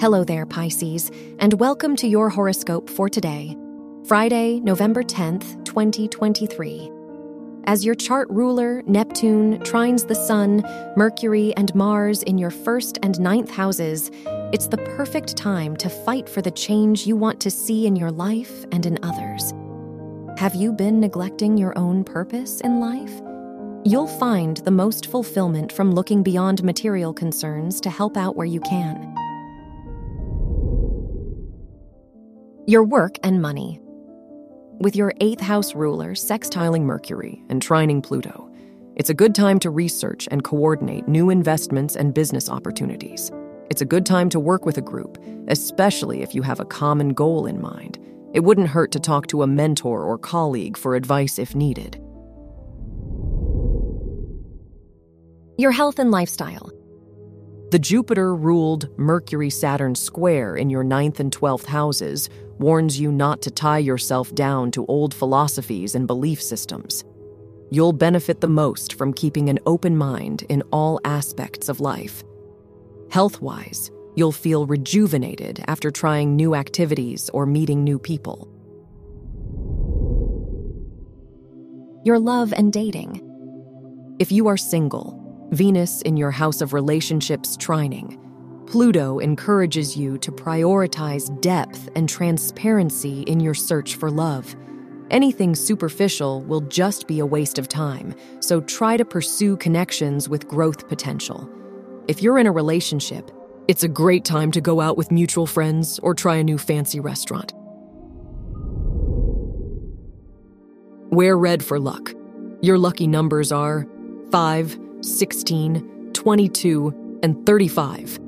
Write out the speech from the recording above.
Hello there, Pisces, and welcome to your horoscope for today, Friday, November 10th, 2023. As your chart ruler, Neptune, trines the Sun, Mercury, and Mars in your first and ninth houses, it's the perfect time to fight for the change you want to see in your life and in others. Have you been neglecting your own purpose in life? You'll find the most fulfillment from looking beyond material concerns to help out where you can. Your work and money. With your eighth house ruler sextiling Mercury and trining Pluto, it's a good time to research and coordinate new investments and business opportunities. It's a good time to work with a group, especially if you have a common goal in mind. It wouldn't hurt to talk to a mentor or colleague for advice if needed. Your health and lifestyle. The Jupiter ruled Mercury Saturn square in your ninth and 12th houses warns you not to tie yourself down to old philosophies and belief systems. You'll benefit the most from keeping an open mind in all aspects of life. Health wise, you'll feel rejuvenated after trying new activities or meeting new people. Your love and dating. If you are single, Venus in your house of relationships trining. Pluto encourages you to prioritize depth and transparency in your search for love. Anything superficial will just be a waste of time, so try to pursue connections with growth potential. If you're in a relationship, it's a great time to go out with mutual friends or try a new fancy restaurant. Wear red for luck. Your lucky numbers are 5, 16, 22, and 35.